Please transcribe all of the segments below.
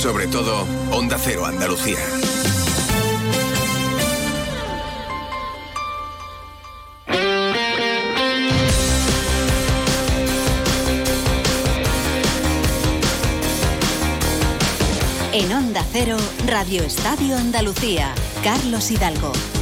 Sobre todo, Onda Cero Andalucía. En Onda Cero, Radio Estadio Andalucía, Carlos Hidalgo.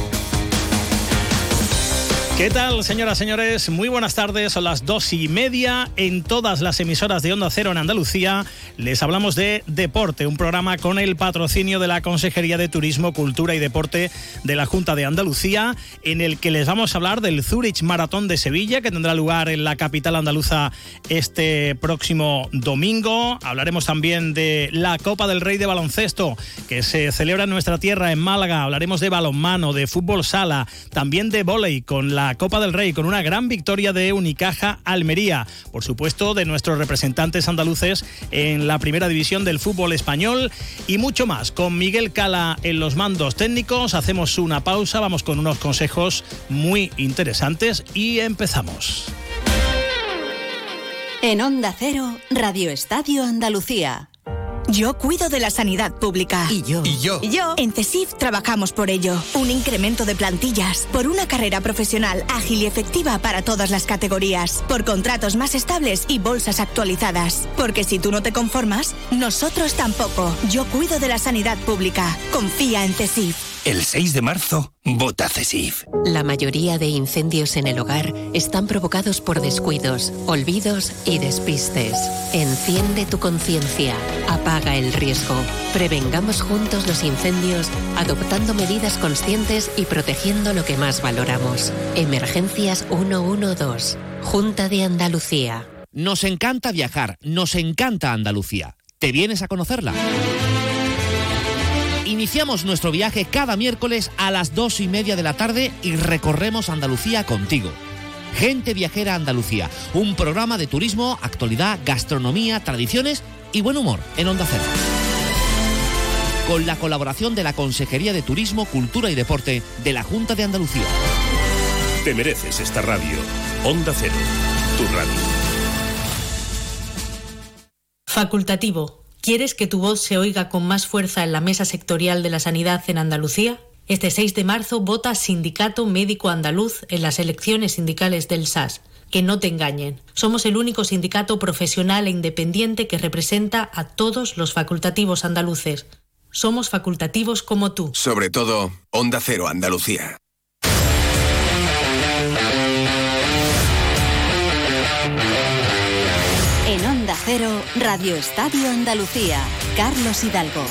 ¿Qué tal, señoras y señores? Muy buenas tardes. Son las dos y media en todas las emisoras de Onda Cero en Andalucía. Les hablamos de Deporte, un programa con el patrocinio de la Consejería de Turismo, Cultura y Deporte de la Junta de Andalucía, en el que les vamos a hablar del Zurich Maratón de Sevilla, que tendrá lugar en la capital andaluza este próximo domingo. Hablaremos también de la Copa del Rey de Baloncesto, que se celebra en nuestra tierra, en Málaga. Hablaremos de balonmano, de fútbol sala, también de vóley con la Copa del Rey con una gran victoria de Unicaja Almería. Por supuesto, de nuestros representantes andaluces en la primera división del fútbol español y mucho más. Con Miguel Cala en los mandos técnicos, hacemos una pausa, vamos con unos consejos muy interesantes y empezamos. En Onda Cero, Radio Estadio Andalucía. Yo cuido de la sanidad pública. Y yo. Y yo. Y yo. En CESIF trabajamos por ello. Un incremento de plantillas. Por una carrera profesional ágil y efectiva para todas las categorías. Por contratos más estables y bolsas actualizadas. Porque si tú no te conformas, nosotros tampoco. Yo cuido de la sanidad pública. Confía en CESIF. El 6 de marzo, vota CESIF. La mayoría de incendios en el hogar están provocados por descuidos, olvidos y despistes. Enciende tu conciencia, apaga el riesgo. Prevengamos juntos los incendios adoptando medidas conscientes y protegiendo lo que más valoramos. Emergencias 112. Junta de Andalucía. Nos encanta viajar, nos encanta Andalucía. ¿Te vienes a conocerla? Iniciamos nuestro viaje cada miércoles a las dos y media de la tarde y recorremos Andalucía contigo. Gente Viajera Andalucía, un programa de turismo, actualidad, gastronomía, tradiciones y buen humor en Onda Cero. Con la colaboración de la Consejería de Turismo, Cultura y Deporte de la Junta de Andalucía. Te mereces esta radio. Onda Cero, tu radio. Facultativo. ¿Quieres que tu voz se oiga con más fuerza en la mesa sectorial de la sanidad en Andalucía? Este 6 de marzo vota Sindicato Médico Andaluz en las elecciones sindicales del SAS. Que no te engañen. Somos el único sindicato profesional e independiente que representa a todos los facultativos andaluces. Somos facultativos como tú. Sobre todo, Onda Cero Andalucía. Cero, Radio Estadio Andalucía, Carlos Hidalgo.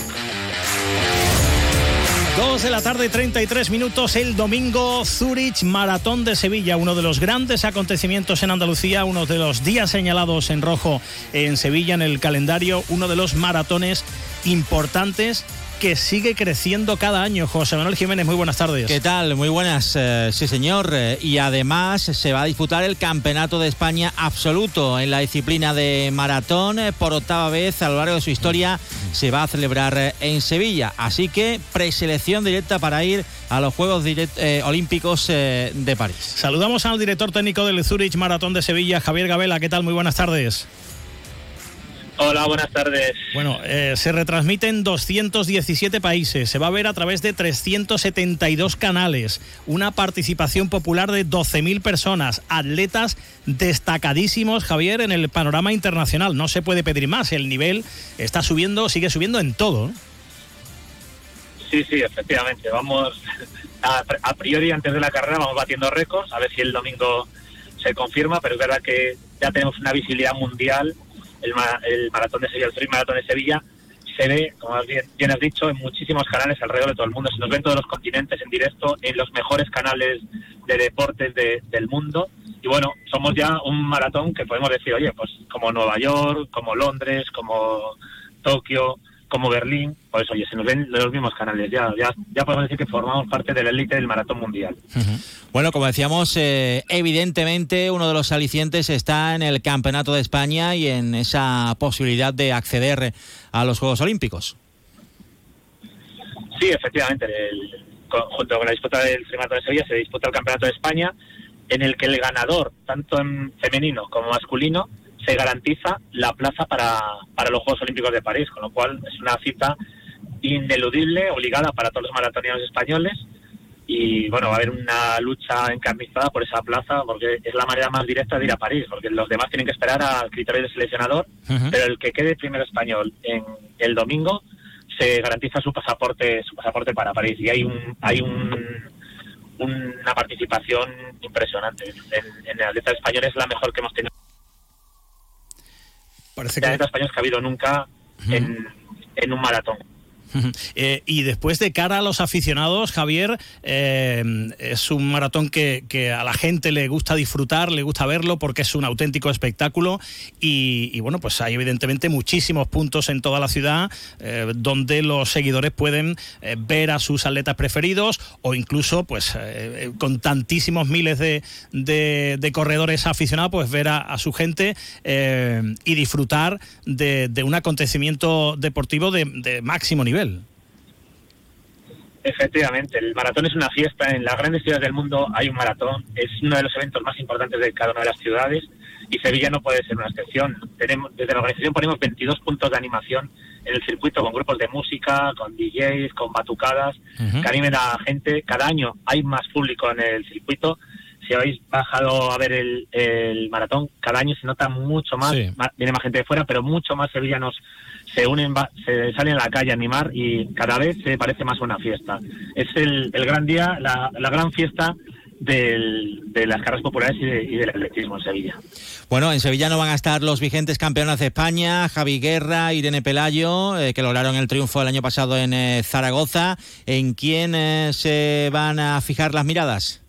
Dos de la tarde, 33 minutos, el domingo, Zurich Maratón de Sevilla, uno de los grandes acontecimientos en Andalucía, uno de los días señalados en rojo en Sevilla en el calendario, uno de los maratones importantes que sigue creciendo cada año. José Manuel Jiménez, muy buenas tardes. ¿Qué tal? Muy buenas, eh, sí señor. Eh, y además se va a disputar el Campeonato de España absoluto en la disciplina de maratón. Eh, por octava vez a lo largo de su historia se va a celebrar en Sevilla. Así que preselección directa para ir a los Juegos direct- eh, Olímpicos eh, de París. Saludamos al director técnico del Zurich Maratón de Sevilla, Javier Gabela. ¿Qué tal? Muy buenas tardes. Hola, buenas tardes. Bueno, eh, se retransmite en 217 países, se va a ver a través de 372 canales, una participación popular de 12.000 personas, atletas destacadísimos, Javier, en el panorama internacional. No se puede pedir más, el nivel está subiendo, sigue subiendo en todo. ¿no? Sí, sí, efectivamente. Vamos, a, a priori antes de la carrera vamos batiendo récords, a ver si el domingo se confirma, pero es verdad que ya tenemos una visibilidad mundial. El, el maratón de Sevilla, el Free Maratón de Sevilla, se ve, como bien, bien has dicho, en muchísimos canales alrededor de todo el mundo. Se nos ven todos los continentes en directo, en los mejores canales de deportes de- del mundo. Y bueno, somos ya un maratón que podemos decir, oye, pues como Nueva York, como Londres, como Tokio, como Berlín, pues oye, se nos ven los mismos canales. Ya, ya, ya podemos decir que formamos parte de la élite del maratón mundial. Bueno, como decíamos, eh, evidentemente uno de los alicientes está en el Campeonato de España y en esa posibilidad de acceder a los Juegos Olímpicos. Sí, efectivamente. el- junto con la disputa del Maratón de Sevilla se disputa el Campeonato de España, en el que el ganador, tanto en femenino como masculino, se garantiza la plaza para, para los Juegos Olímpicos de París, con lo cual es una cita ineludible, obligada para todos los maratonianos españoles. Y bueno, va a haber una lucha encarnizada por esa plaza, porque es la manera más directa de ir a París, porque los demás tienen que esperar al criterio del seleccionador, pero el que quede primero español en el domingo se garantiza su pasaporte su pasaporte para París. Y hay un hay un, una participación impresionante. En, en el atleta español es la mejor que hemos tenido Parece de atletas españoles que ha habido nunca en, en un maratón Eh, y después de cara a los aficionados, Javier, eh, es un maratón que, a la gente le gusta disfrutar, le gusta verlo porque es un auténtico espectáculo y, bueno, pues hay evidentemente muchísimos puntos en toda la ciudad eh, donde los seguidores pueden ver a sus atletas preferidos o incluso pues con tantísimos miles de, corredores aficionados, pues ver a, su gente y disfrutar de, un acontecimiento deportivo de, de máximo nivel. Efectivamente, el maratón es una fiesta. En las grandes ciudades del mundo hay un maratón. Es uno de los eventos más importantes de cada una de las ciudades y Sevilla no puede ser una excepción. Tenemos, desde la organización ponemos 22 puntos de animación en el circuito con grupos de música, con DJs, con batucadas, uh -huh. que animen a la gente. Cada año hay más público en el circuito. Si habéis bajado a ver el, el maratón, cada año se nota mucho más, sí. más, viene más gente de fuera, pero mucho más sevillanos se unen, se salen a la calle a animar y cada vez se parece más una fiesta. Es el, el gran día, la, la gran fiesta del, de las carreras populares y, de, y, del atletismo en Sevilla. Bueno, en Sevilla no van a estar los vigentes campeonas de España, Javi Guerra, Irene Pelayo, eh, que lograron el triunfo el año pasado en eh, Zaragoza. ¿En quién eh, se van a fijar las miradas?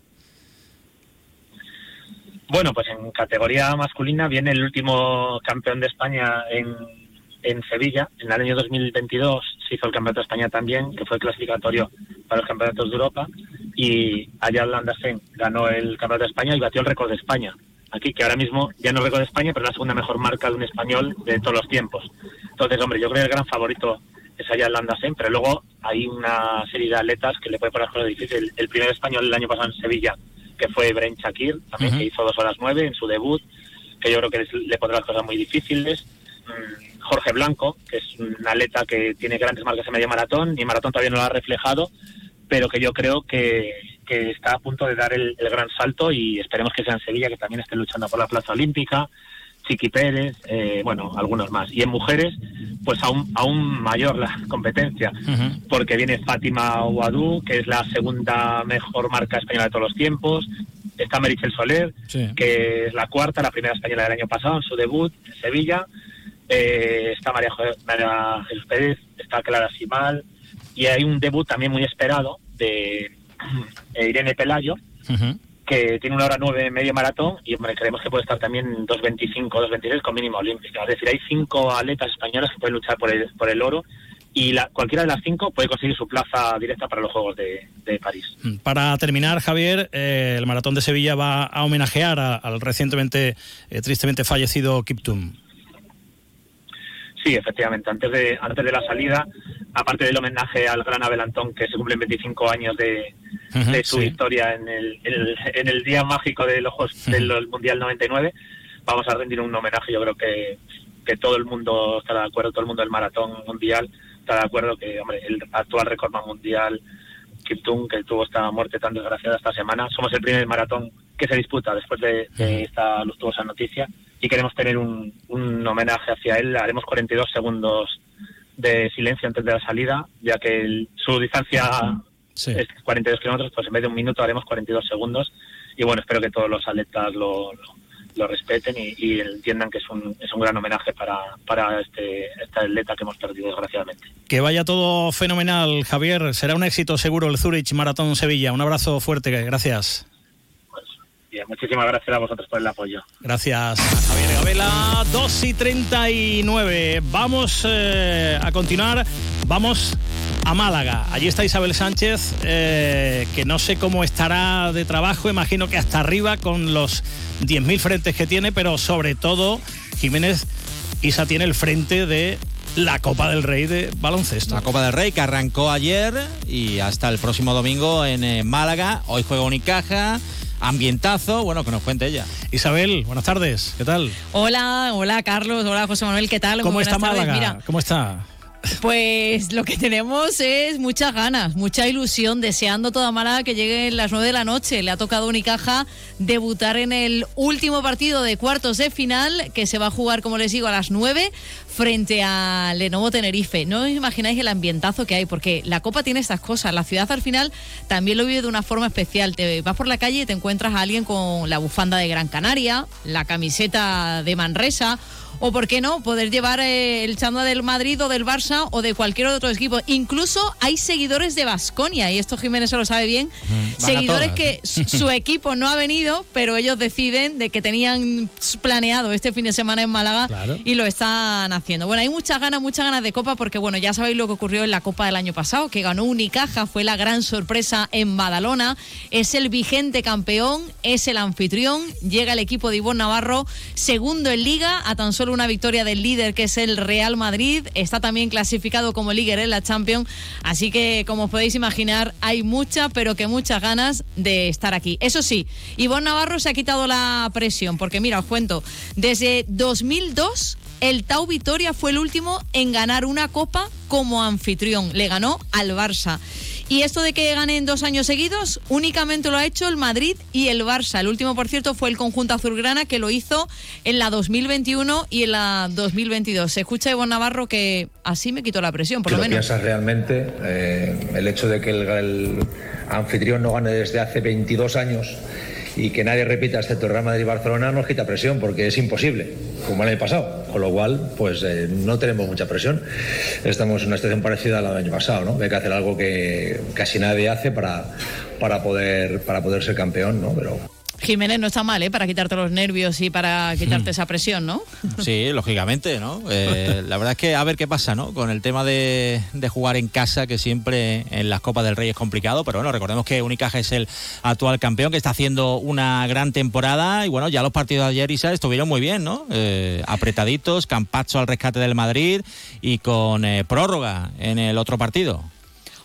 Bueno, pues en categoría masculina viene el último campeón de España en en Sevilla, en el año 2022 se hizo el Campeonato de España también, que fue clasificatorio para los Campeonatos de Europa, y allá Landasen ganó el Campeonato de España y batió el récord de España. Aquí, que ahora mismo ya no es récord de España, pero es la segunda mejor marca de un español de todos los tiempos. Entonces, hombre, yo creo que el gran favorito es allá Landasen, pero luego hay una serie de atletas que le puede poner las cosas difíciles. El, primer español el año pasado en Sevilla, que fue Bren Shakir, también uh -huh. que hizo dos horas nueve en su debut, que yo creo que le pondrá las cosas muy difíciles. Jorge Blanco, que es un atleta que tiene grandes marcas en medio maratón, y maratón todavía no lo ha reflejado, pero que yo creo que, que está a punto de dar el, el, gran salto y esperemos que sea en Sevilla, que también esté luchando por la plaza olímpica, Chiqui Pérez, eh, bueno, algunos más. Y en mujeres, pues aún, aún mayor la competencia, uh -huh. porque viene Fátima Ouadou, que es la segunda mejor marca española de todos los tiempos, está Merichel Soler, sí. que es la cuarta, la primera española del año pasado en su debut en Sevilla, eh, está María, María, Jesús Pérez, está Clara Simal, y hay un debut también muy esperado de Irene Pelayo, uh -huh. que tiene una hora nueve medio maratón, y hombre, creemos que puede estar también 2.25, 2.26 con mínimo olímpica. Es decir, hay cinco atletas españolas que pueden luchar por el, por el oro, y la, cualquiera de las cinco puede conseguir su plaza directa para los Juegos de, de París. Para terminar, Javier, eh, el Maratón de Sevilla va a homenajear a, al recientemente, eh, tristemente fallecido Kiptum. Sí, efectivamente. Antes de, antes de la salida, aparte del homenaje al gran Abelantón, que se cumplen 25 años de, uh -huh, de su sí. historia en el, en, el, en el, día mágico del, ojos, uh -huh. del Mundial 99, vamos a rendir un homenaje. Yo creo que, que todo el mundo está de acuerdo, todo el mundo del maratón mundial está de acuerdo que, hombre, el actual récord mundial, Kiptum, que tuvo esta muerte tan desgraciada esta semana, somos el primer maratón que se disputa después de, de esta luctuosa noticia y queremos tener un, un, homenaje hacia él. Haremos 42 segundos de silencio antes de la salida, ya que el, su distancia sí. es 42 kilómetros, pues en vez de un minuto haremos 42 segundos. Y bueno, espero que todos los atletas lo, lo, lo respeten y, y, entiendan que es un, es un gran homenaje para, para este, este atleta que hemos perdido desgraciadamente. Que vaya todo fenomenal, Javier. Será un éxito seguro el Zurich Maratón Sevilla. Un abrazo fuerte, gracias. Bien, muchísimas gracias a vosotros por el apoyo. Gracias, Javier Gabela. 2 y 39. Vamos eh, a continuar. Vamos a Málaga. Allí está Isabel Sánchez, eh, que no sé cómo estará de trabajo. Imagino que hasta arriba con los 10.000 frentes que tiene, pero sobre todo Jiménez Isa tiene el frente de la Copa del Rey de baloncesto. La Copa del Rey que arrancó ayer y hasta el próximo domingo en eh, Málaga. Hoy juega Unicaja ambientazo, bueno, que nos cuente ella. Isabel, buenas tardes, ¿qué tal? Hola, hola Carlos, hola José Manuel, ¿qué tal? ¿Cómo está Málaga? ¿Cómo está? Pues lo que tenemos es muchas ganas, mucha ilusión, deseando toda Málaga que lleguen las 9 de la noche. Le ha tocado a Unicaja debutar en el último partido de cuartos de final, que se va a jugar, como les digo, a las 9 frente a Lenovo Tenerife. No os imagináis el ambientazo que hay, porque la Copa tiene estas cosas. La ciudad al final también lo vive de una forma especial. Te vas por la calle y te encuentras a alguien con la bufanda de Gran Canaria, la camiseta de Manresa o por qué no, poder llevar eh, el chándal del Madrid o del Barça o de cualquier otro equipo. Incluso hay seguidores de Basconia, y esto Jiménez se lo sabe bien, mm, seguidores que su equipo no ha venido, pero ellos deciden de que tenían planeado este fin de semana en Málaga y lo están haciendo. Bueno, hay muchas ganas, muchas ganas de Copa, porque bueno, ya sabéis lo que ocurrió en la Copa del año pasado, que ganó Unicaja, fue la gran sorpresa en Badalona, es el vigente campeón, es el anfitrión, llega el equipo de Ivonne Navarro, segundo en Liga, a tan solo una victoria del líder que es el Real Madrid. Está también clasificado como líder en la Champions. Así que, como podéis imaginar, hay mucha, pero que muchas ganas de estar aquí. Eso sí, Ivonne Navarro se ha quitado la presión, porque mira, os cuento, desde 2002 el Tau Vitoria fue el último en ganar una copa como anfitrión. Le ganó al Barça. Y esto de que ganen dos años seguidos, únicamente lo ha hecho el Madrid y el Barça. El último, por cierto, fue el conjunto azulgrana que lo hizo en la 2021 y en la 2022. Se escucha Ivonne Navarro que así me quitó la presión, por lo, menos. piensas realmente? Eh, el hecho de que el anfitrión no gane desde hace 22 años y que nadie repita excepto el Real Madrid y Barcelona nos quita presión porque es imposible, como el año pasado. Con lo cual, pues eh, no tenemos mucha presión. Estamos en una situación parecida a la del año pasado, ¿no? Hay que hacer algo que casi nadie hace para, para, poder, para poder ser campeón, ¿no? Pero Jiménez no está mal, ¿eh? Para quitarte los nervios y para quitarte hmm. esa presión, ¿no? Sí, lógicamente, ¿no? Eh, la verdad es que a ver qué pasa, ¿no? Con el tema de, jugar en casa, que siempre en las Copas del Rey es complicado, pero bueno, recordemos que Unicaja es el actual campeón, que está haciendo una gran temporada y bueno, ya los partidos de ayer, Isa, estuvieron muy bien, ¿no? Eh, apretaditos, Campacho al rescate del Madrid y con eh, prórroga en el otro partido.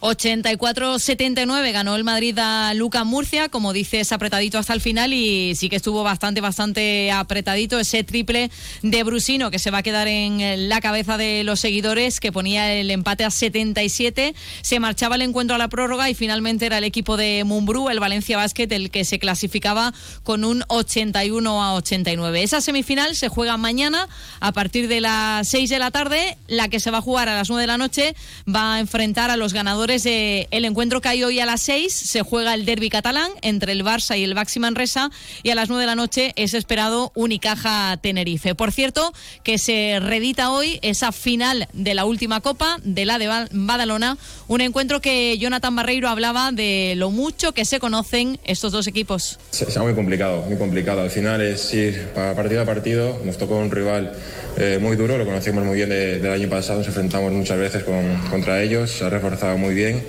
84-79 ganó el Madrid a Luca Murcia, como dices, apretadito hasta el final y sí que estuvo bastante, bastante apretadito ese triple de Brusino que se va a quedar en la cabeza de los seguidores, que ponía el empate a 77. Se marchaba el encuentro a la prórroga y finalmente era el equipo de Mumbrú, el Valencia Basket, el que se clasificaba con un 81 a 89. Esa semifinal se juega mañana a partir de las 6 de la tarde. La que se va a jugar a las 9 de la noche va a enfrentar a los ganadores el encuentro que hay hoy a las 6 se juega el derby catalán entre el Barça y el Baxi Manresa y a las 9 de la noche es esperado Unicaja Tenerife. Por cierto, que se redita hoy esa final de la última copa de la de Badalona, un encuentro que Jonathan Barreiro hablaba de lo mucho que se conocen estos dos equipos. Será muy complicado, muy complicado. Al final es ir partido a partido, nos tocó un rival eh, muy duro, lo conocimos muy bien del año pasado, nos enfrentamos muchas veces contra ellos, se ha reforzado muy bien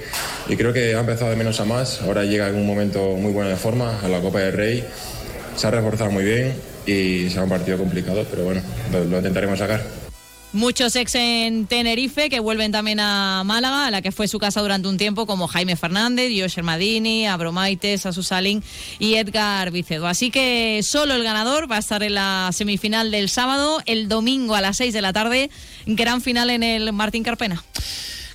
y creo que ha empezado de menos a más, ahora llega en un momento muy bueno de forma a la Copa del Rey, se ha reforzado muy bien y será un partido complicado, pero bueno, lo intentaremos sacar. Muchos ex en Tenerife que vuelven también a Málaga, a la que fue su casa durante un tiempo, como Jaime Fernández, José Madini, Abromaites, Asusalín y Edgar Vicedo. Así que solo el ganador va a estar en la semifinal del sábado, el domingo a las 6 de la tarde, gran final en el Martín Carpena.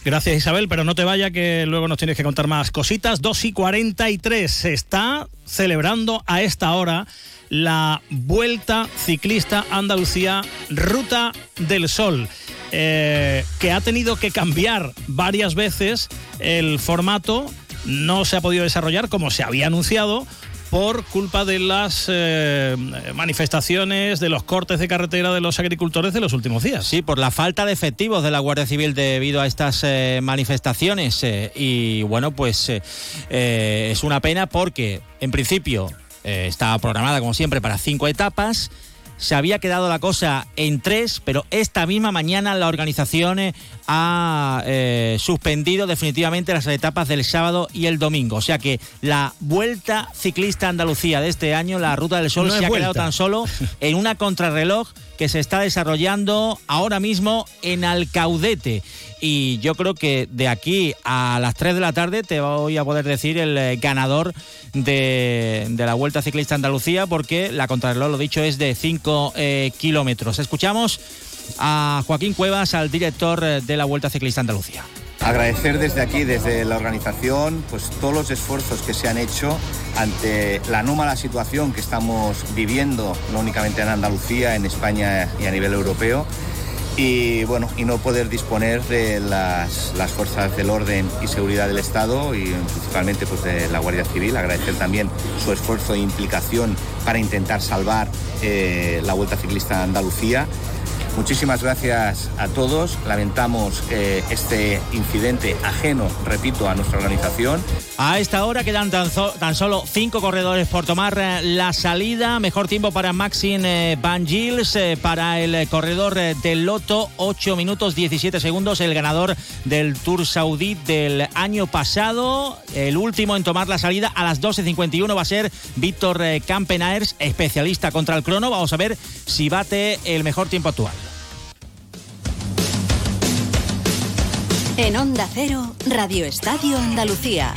Gracias Isabel, pero no te vaya que luego nos tienes que contar más cositas. 2 y 43 se está celebrando a esta hora la Vuelta Ciclista Andalucía Ruta del Sol. Eh, que ha tenido que cambiar varias veces el formato, no se ha podido desarrollar como se había anunciado por culpa de las eh, manifestaciones, de los cortes de carretera de los agricultores de los últimos días. Sí, por la falta de efectivos de la Guardia Civil debido a estas eh, manifestaciones. y bueno, pues es una pena porque, en principio, eh, estaba programada como siempre para cinco etapas. Se había quedado la cosa en tres, pero esta misma mañana la organización eh, ha eh, suspendido definitivamente las etapas del sábado y el domingo. O sea que la Vuelta Ciclista Andalucía de este año, la Ruta del Sol, se ha quedado tan solo en una contrarreloj que se está desarrollando ahora mismo en Alcaudete. y yo creo que de aquí a las 3 de la tarde te voy a poder decir el eh, ganador de, de la Vuelta Ciclista Andalucía porque la contrarreloj, lo dicho, es de 5 eh, kilómetros. Escuchamos a Joaquín Cuevas, al director de la Vuelta Ciclista Andalucía. Agradecer desde aquí, desde la organización, pues todos los esfuerzos que se han hecho ante la anómala situación que estamos viviendo, no únicamente en Andalucía, en España y a nivel europeo. Y bueno, y no poder disponer de las, fuerzas del orden y seguridad del Estado y principalmente pues de la Guardia Civil. Agradecer también su esfuerzo e implicación para intentar salvar eh, la Vuelta Ciclista Andalucía. Muchísimas gracias a todos. Lamentamos eh, este incidente ajeno, repito, a nuestra organización. A esta hora quedan tan, tan solo cinco corredores por tomar eh, la salida. Mejor tiempo para Maxim eh, Van Gils, eh, para el corredor del Loto, 8 minutos 17 segundos, el ganador del Tour Saudí del año pasado. El último en tomar la salida a las 12.51 va a ser Víctor Campenaers, especialista contra el crono. Vamos a ver si bate el mejor tiempo actual. En Onda Cero, Radio Estadio Andalucía.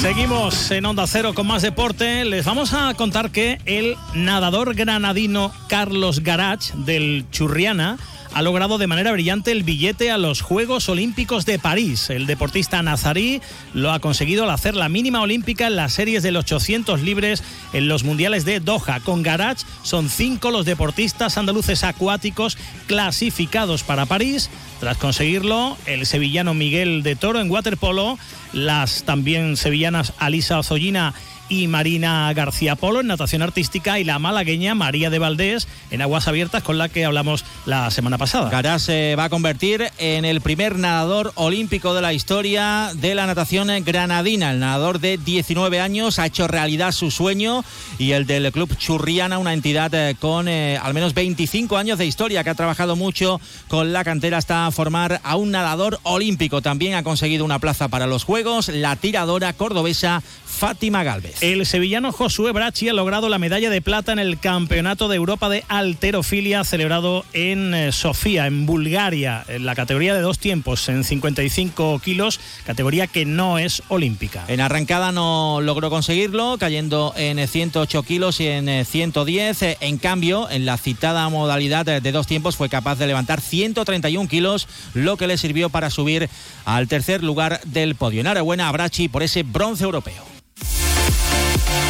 Seguimos en Onda Cero con más deporte. Les vamos a contar que el nadador granadino Carlos Garach del Churriana ha logrado de manera brillante el billete a los Juegos Olímpicos de París. El deportista nazarí lo ha conseguido al hacer la mínima olímpica en las series del 800 libres en los Mundiales de Doha. Con Garach son cinco los deportistas andaluces acuáticos clasificados para París. Tras conseguirlo, el sevillano Miguel de Toro en waterpolo, las también sevillanas Alisa Ozollina y Marina García Polo en natación artística y la malagueña María de Valdés en aguas abiertas con la que hablamos la semana pasada. Garás se va a convertir en el primer nadador olímpico de la historia de la natación granadina. El nadador de 19 años ha hecho realidad su sueño y el del Club Churriana, una entidad eh, con eh, al menos 25 años de historia que ha trabajado mucho con la cantera hasta formar a un nadador olímpico. También ha conseguido una plaza para los Juegos la tiradora cordobesa Fátima Galvez. El sevillano Josué Brachi ha logrado la medalla de plata en el Campeonato de Europa de Alterofilia celebrado en eh, Sofía, en Bulgaria, en la categoría de dos tiempos, en 55 kilos, categoría que no es olímpica. En arrancada no logró conseguirlo, cayendo en 108 kilos y en eh, 110. Eh, En cambio, en la citada modalidad eh, de dos tiempos fue capaz de levantar 131 kilos, lo que le sirvió para subir al tercer lugar del podio. Enhorabuena a Brachi por ese bronce europeo. Música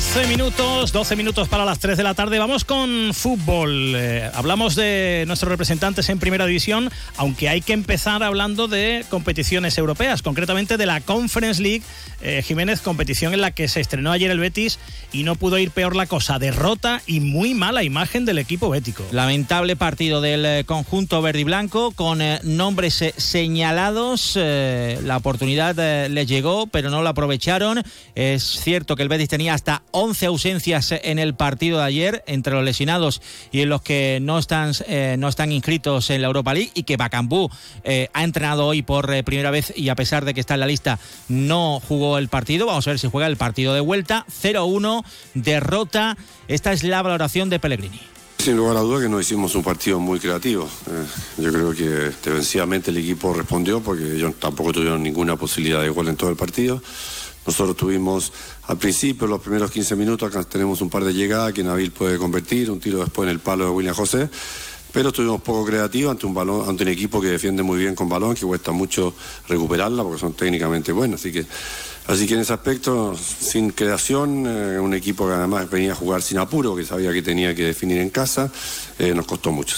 12 minutos, 12 minutos para las 3 de la tarde. Vamos con fútbol. Eh, hablamos de nuestros representantes en primera división, aunque hay que empezar hablando de competiciones europeas, concretamente de la Conference League. Eh, Jiménez, competición en la que se estrenó ayer el Betis y no pudo ir peor la cosa. Derrota y muy mala imagen del equipo bético. Lamentable partido del eh, conjunto verde y blanco con nombres señalados. La oportunidad les llegó, pero no la aprovecharon. Es cierto que el Betis tenía hasta 11 ausencias en el partido de ayer, entre los lesionados y en los que no están, eh, no están inscritos en la Europa League, y que Bacambú eh, ha entrenado hoy por eh, primera vez y a pesar de que está en la lista, no jugó el partido. Vamos a ver si juega el partido de vuelta. 0-1, derrota. Esta es la valoración de Pellegrini. Sin lugar a duda que no hicimos un partido muy creativo. Yo creo que defensivamente el equipo respondió porque ellos tampoco tuvieron ninguna posibilidad de gol en todo el partido. Nosotros tuvimos al principio, los primeros 15 minutos, acá tenemos un par de llegadas que Nabil puede convertir, un tiro después en el palo de William José, pero estuvimos poco creativos ante un balón, ante un equipo que defiende muy bien con balón, que cuesta mucho recuperarla porque son técnicamente buenos, así que Así que en ese aspecto, sin creación, eh, un equipo que además venía a jugar sin apuro, que sabía que tenía que definir en casa, eh, nos costó mucho.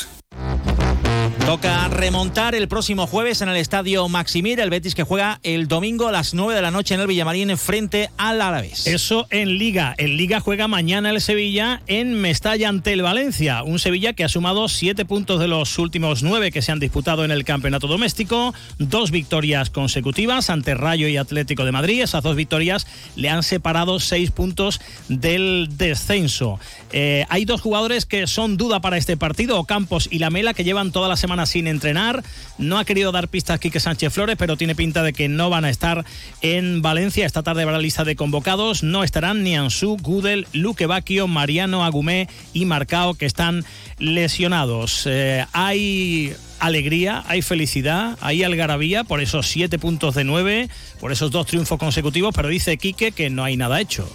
Toca remontar el próximo jueves en el estadio Maximir, el Betis que juega el domingo a las 9 de la noche en el Villamarín frente al Alavés. Eso en Liga. En Liga juega mañana el Sevilla en Mestalla ante el Valencia. Un Sevilla que ha sumado siete puntos de los últimos nueve que se han disputado en el campeonato doméstico. Dos victorias consecutivas ante Rayo y Atlético de Madrid. Esas dos victorias le han separado seis puntos del descenso. Eh, hay dos jugadores que son duda para este partido, Campos y Lamela, que llevan toda la semana sin entrenar. No ha querido dar pistas Quique Sánchez Flores, pero tiene pinta de que no van a estar en Valencia. Esta tarde habrá lista de convocados. No estarán ni Ansu, Gudel, Luque Bacchio, Mariano Agumé y Marcao, que están lesionados. Eh, hay alegría, hay felicidad, hay algarabía por esos siete puntos de nueve, por esos dos triunfos consecutivos, pero dice Quique que no hay nada hecho.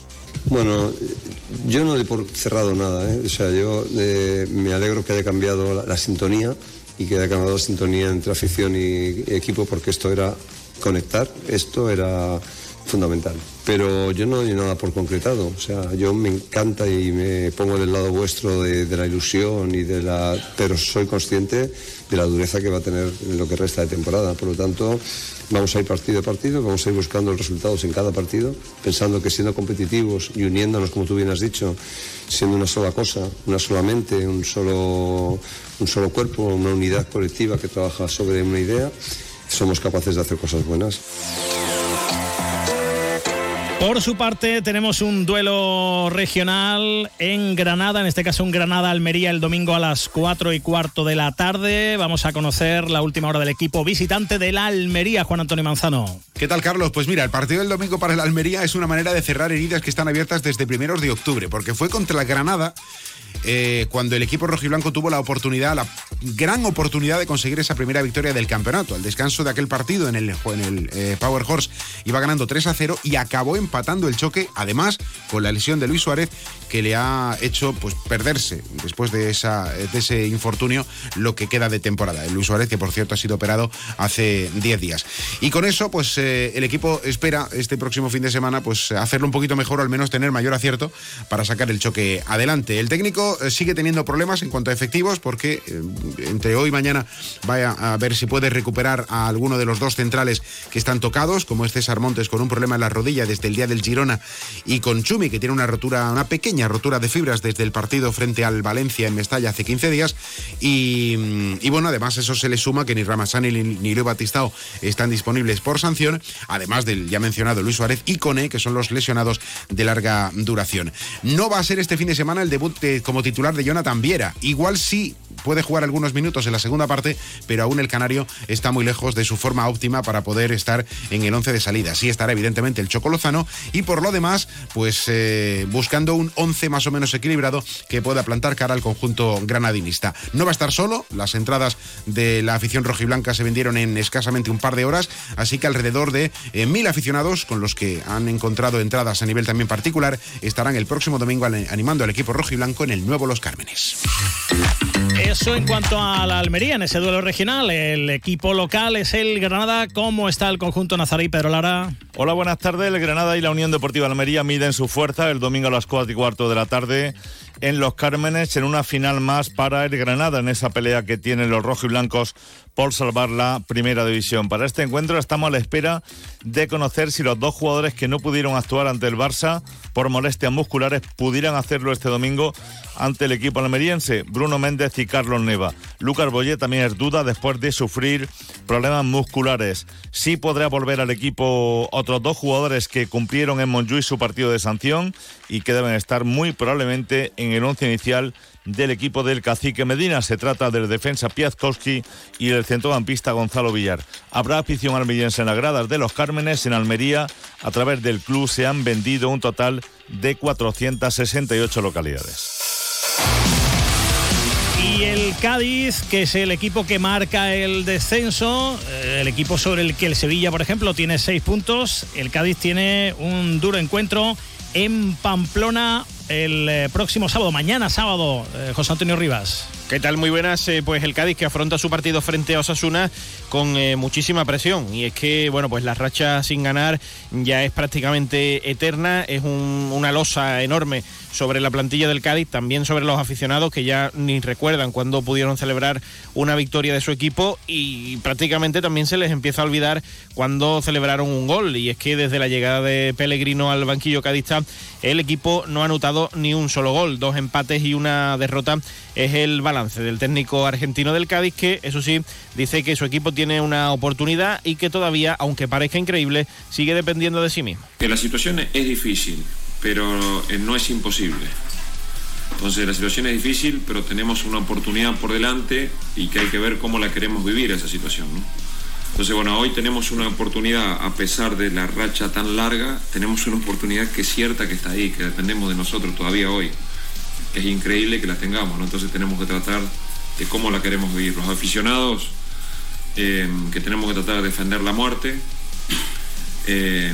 Bueno, yo no he por cerrado nada, ¿eh? o sea, yo eh, me alegro que haya cambiado la, sintonía y que haya la sintonía entre afición y equipo porque esto era conectar, esto era fundamental. Pero yo no hay nada por concretado, o sea, yo me encanta y me pongo del lado vuestro de, la ilusión y de la, pero soy consciente de la dureza que va a tener en lo que resta de temporada. Por lo tanto, vamos a ir partido a partido, vamos a ir buscando los resultados en cada partido, pensando que siendo competitivos y uniéndonos, como tú bien has dicho, siendo una sola cosa, una sola mente, un solo, un solo cuerpo, una unidad colectiva que trabaja sobre una idea, somos capaces de hacer cosas buenas. Por su parte, tenemos un duelo regional en Granada, en este caso un Granada-Almería el domingo a las 4 y cuarto de la tarde. Vamos a conocer la última hora del equipo visitante de la Almería, Juan Antonio Manzano. ¿Qué tal, Carlos? Pues mira, el partido del domingo para el Almería es una manera de cerrar heridas que están abiertas desde primeros de octubre, porque fue contra la Granada eh, cuando el equipo rojiblanco tuvo la oportunidad, la gran oportunidad de conseguir esa primera victoria del campeonato. Al descanso de aquel partido en el, en el eh, Power Horse iba ganando 3 a 0 y acabó empatando el choque, además con la lesión de Luis Suárez que le ha hecho pues perderse después de, esa, de ese infortunio lo que queda de temporada. Luis Suárez, que por cierto ha sido operado hace 10 días. Y con eso, pues eh, el equipo espera este próximo fin de semana pues hacerlo un poquito mejor o al menos tener mayor acierto para sacar el choque adelante. El técnico eh, sigue teniendo problemas en cuanto a efectivos porque eh, entre hoy y mañana vaya a ver si puede recuperar a alguno de los dos centrales que están tocados, como es César Montes con un problema en la rodilla desde el día del Girona y con Chumi que tiene una rotura, una pequeña rotura de fibras desde el partido frente al Valencia en Mestalla hace 15 días y, mm, y bueno, además eso se le suma que ni Ramassani ni, ni Batistao están disponibles por sanción, además del ya mencionado Luis Suárez y Cone, que son los lesionados de larga duración. No va a ser este fin de semana el debut de, como titular de Jonathan Viera. Igual sí puede jugar algunos minutos en la segunda parte, pero aún el Canario está muy lejos de su forma óptima para poder estar en el 11 de salida. Sí estará evidentemente el Choco Lozano y por lo demás, pues eh, buscando un 11 más o menos equilibrado que pueda plantar cara al conjunto granadinista. No va a estar solo, las entradas de la afición rojiblanca se vendieron en escasamente un par de horas, así que alrededor de eh, mil aficionados con los que han encontrado entradas a nivel también particular estarán el próximo domingo animando al equipo rojiblanco en el nuevo Los Cármenes. Eso en cuanto a la Almería, en ese duelo regional, el equipo local es el Granada. ¿Cómo está el conjunto Nazarí, Pedro Lara? Hola, buenas tardes. El Granada y la Unión Deportiva Almería miden su fuerza el domingo a las 4 y cuarto de la tarde en Los Cármenes en una final más para el Granada en esa pelea que tienen los rojos y blancos por salvar la primera división. Para este encuentro estamos a la espera de conocer si los dos jugadores que no pudieron actuar ante el Barça por molestias musculares pudieran hacerlo este domingo ante el equipo almeriense, Bruno Méndez y Carlos Neva. Lucas Boyé también es duda después de sufrir problemas musculares. Sí podrá volver al equipo otros dos jugadores que cumplieron en Montjuic su partido de sanción y que deben estar muy probablemente en el once inicial del equipo del cacique Medina. Se trata del defensa Piazkowski y del centrocampista Gonzalo Villar. Habrá afición almeriense en las gradas de los Cármenes. En Almería, a través del club, se han vendido un total de 468 localidades. Y el Cádiz, que es el equipo que marca el descenso, eh, el equipo sobre el que el Sevilla, por ejemplo, tiene seis puntos. El Cádiz tiene un duro encuentro en Pamplona el eh, próximo sábado, mañana sábado, eh, José Antonio Rivas. ¿Qué tal? Muy buenas. Eh, pues el Cádiz que afronta su partido frente a Osasuna con eh, muchísima presión. Y es que, bueno, pues la racha sin ganar ya es prácticamente eterna. Es un- una losa enorme sobre la plantilla del Cádiz, también sobre los aficionados que ya ni recuerdan cuándo pudieron celebrar una victoria de su equipo y prácticamente también se les empieza a olvidar cuando celebraron un gol. Y es que desde la llegada de Pellegrino al banquillo cadista, el equipo no ha anotado ni un solo gol. Dos empates y una derrota es el balance del técnico argentino del Cádiz que, eso sí, dice que su equipo tiene una oportunidad y que todavía, aunque parezca increíble, sigue dependiendo de sí mismo. Que la situación es difícil, pero eh, no es imposible. Entonces la situación es difícil, pero tenemos una oportunidad por delante y que hay que ver cómo la queremos vivir esa situación. ¿no? Entonces, bueno, hoy tenemos una oportunidad, a pesar de la racha tan larga, tenemos una oportunidad que es cierta que está ahí, que dependemos de nosotros todavía hoy. Es increíble que la tengamos. Entonces tenemos que tratar de cómo la queremos vivir. Los aficionados, eh, que tenemos que tratar de defender la muerte, eh,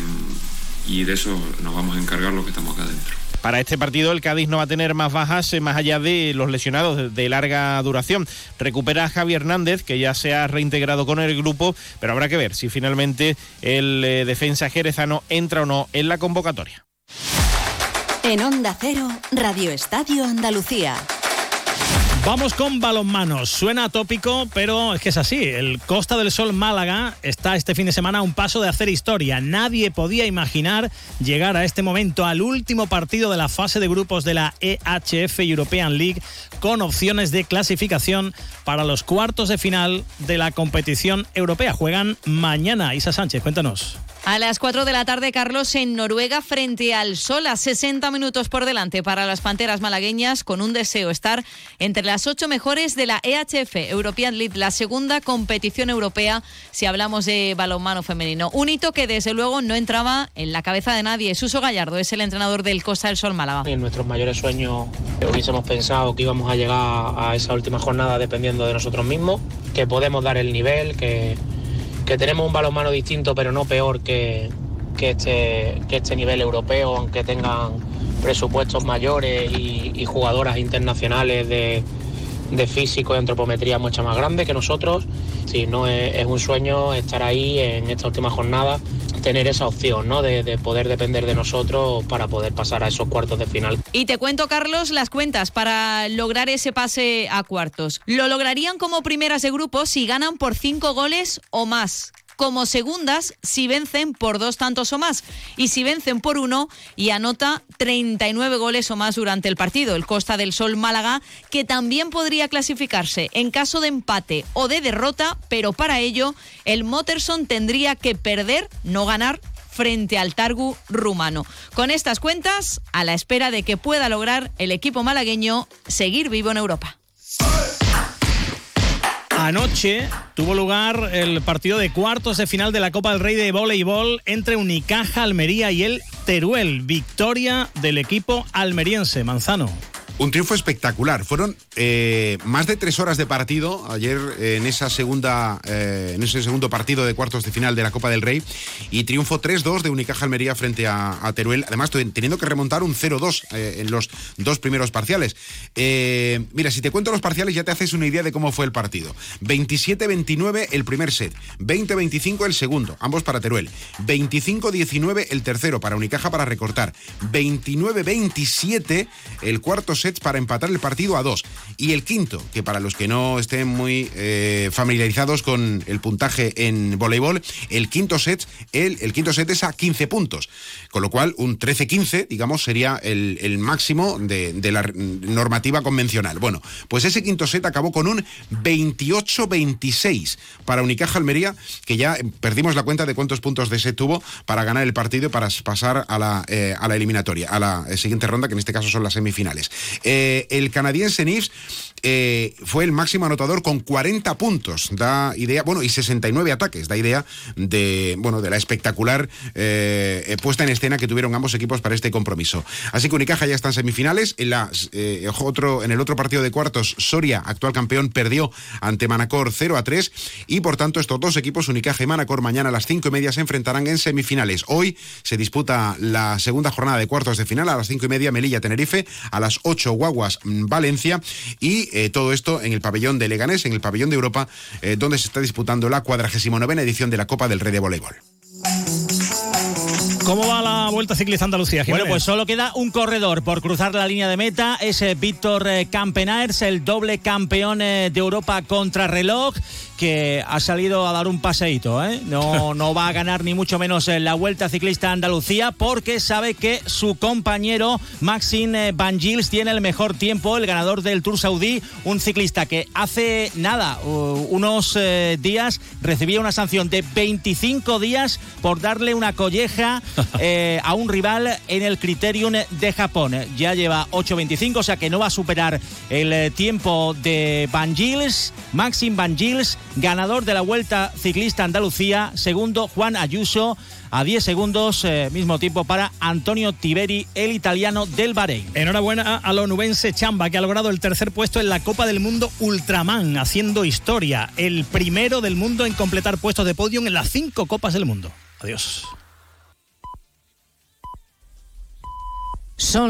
y de eso nos vamos a encargar los que estamos acá adentro. Para este partido el Cádiz no va a tener más bajas eh, más allá de los lesionados de, larga duración. Recupera a Javi Hernández, que ya se ha reintegrado con el grupo, pero habrá que ver si finalmente el eh, defensa jerezano entra o no en la convocatoria. En Onda Cero, Radio Estadio Andalucía. Vamos con balonmanos. Suena tópico, pero es que es así. El Costa del Sol Málaga está este fin de semana a un paso de hacer historia. Nadie podía imaginar llegar a este momento al último partido de la fase de grupos de la EHF European League con opciones de clasificación para los cuartos de final de la competición europea. Juegan mañana. Isa Sánchez, cuéntanos. A las 4 de la tarde, Carlos, en Noruega, frente al Sol, a 60 minutos por delante para las Panteras malagueñas, con un deseo estar entre las ocho mejores de la EHF European League, la segunda competición europea, si hablamos de balonmano femenino. Un hito que, desde luego, no entraba en la cabeza de nadie. Suso Gallardo es el entrenador del Costa del Sol Málaga. En nuestros mayores sueños hubiésemos pensado que íbamos a llegar a esa última jornada dependiendo de nosotros mismos, que podemos dar el nivel, que que tenemos un balonmano distinto, pero no peor que, que, este, que este nivel europeo, aunque tengan presupuestos mayores y, jugadoras internacionales de, de físico y antropometría mucho más grande que nosotros. Sí, no es, es un sueño estar ahí en esta última jornada, tener esa opción, ¿no? De, de poder depender de nosotros para poder pasar a esos cuartos de final. Y te cuento, Carlos, las cuentas para lograr ese pase a cuartos. Lo lograrían como primeras de grupo si ganan por cinco goles o más como segundas si vencen por dos tantos o más y si vencen por uno y anota 39 goles o más durante el partido. El Costa del Sol Málaga que también podría clasificarse en caso de empate o de derrota, pero para ello el Motterson tendría que perder, no ganar frente al Targu rumano. Con estas cuentas, a la espera de que pueda lograr el equipo malagueño seguir vivo en Europa. Anoche tuvo lugar el partido de cuartos de final de la Copa del Rey de Voleibol entre Unicaja Almería y el Teruel. Victoria del equipo almeriense. Manzano. Un triunfo espectacular. Fueron eh, más de tres horas de partido ayer eh, en esa segunda, eh, en ese segundo partido de cuartos de final de la Copa del Rey y triunfo 3-2 de Unicaja Almería frente a, a Teruel. Además teniendo que remontar un 0-2 en los dos primeros parciales. mira, si te cuento los parciales ya te haces una idea de cómo fue el partido. 27-29 el primer set, 20-25 el segundo, ambos para Teruel. 25-19 el tercero para Unicaja para recortar. 29-27 el cuarto set para empatar el partido a dos. Y el quinto, que para los que no estén muy eh, familiarizados con el puntaje en voleibol, el quinto set, el, quinto set es a 15 puntos. Con lo cual, un 13-15, digamos, sería el, máximo de, la normativa convencional. Bueno, pues ese quinto set acabó con un 28-26 para Unicaja Almería, que ya perdimos la cuenta de cuántos puntos de set tuvo para ganar el partido para pasar a la, eh, a la eliminatoria, a la siguiente ronda, que en este caso son las semifinales. Eh, el canadiense Nives eh, fue el máximo anotador con 40 puntos. Da idea, bueno, y 69 ataques. Da idea de, bueno, de la espectacular eh, puesta en escena que tuvieron ambos equipos para este compromiso. Así que Unicaja ya está en semifinales. En, otro, en el otro partido de cuartos, Soria, actual campeón, perdió ante Manacor 0 a 3. Y por tanto, estos dos equipos, Unicaja y Manacor, mañana a las 5 y media se enfrentarán en semifinales. Hoy se disputa la segunda jornada de cuartos de final a las 5 y media, Melilla, Tenerife, a las 8 Guaguas, Valencia. Y eh, todo esto en el pabellón de Leganés, en el pabellón de Europa, eh, donde se está disputando la 49 edición de la Copa del Rey de Voleibol. ¿Cómo va la Vuelta Ciclista Andalucía? Jiménez? Bueno, pues solo queda un corredor por cruzar la línea de meta. Es eh, Víctor eh, Campenaers, el doble campeón eh, de Europa contra reloj, que ha salido a dar un paseíto. ¿eh? No, no va a ganar ni mucho menos la Vuelta Ciclista Andalucía porque sabe que su compañero Maxime Van Gils tiene el mejor tiempo, el ganador del Tour Saudí, un ciclista que hace nada, unos días recibía una sanción de 25 días por darle una colleja eh, a un rival en el Criterium de Japón. Ya lleva 8.25, o sea que no va a superar el eh, tiempo de Van Gils, Maxim Van Gils, ganador de la Vuelta Ciclista Andalucía, segundo Juan Ayuso, a 10 segundos, eh, mismo tiempo para Antonio Tiberi, el italiano del Bahrein. Enhorabuena a lo nubense Chamba, que ha logrado el tercer puesto en la Copa del Mundo Ultraman, haciendo historia. El primero del mundo en completar puestos de podium en las cinco Copas del Mundo. Adiós. Son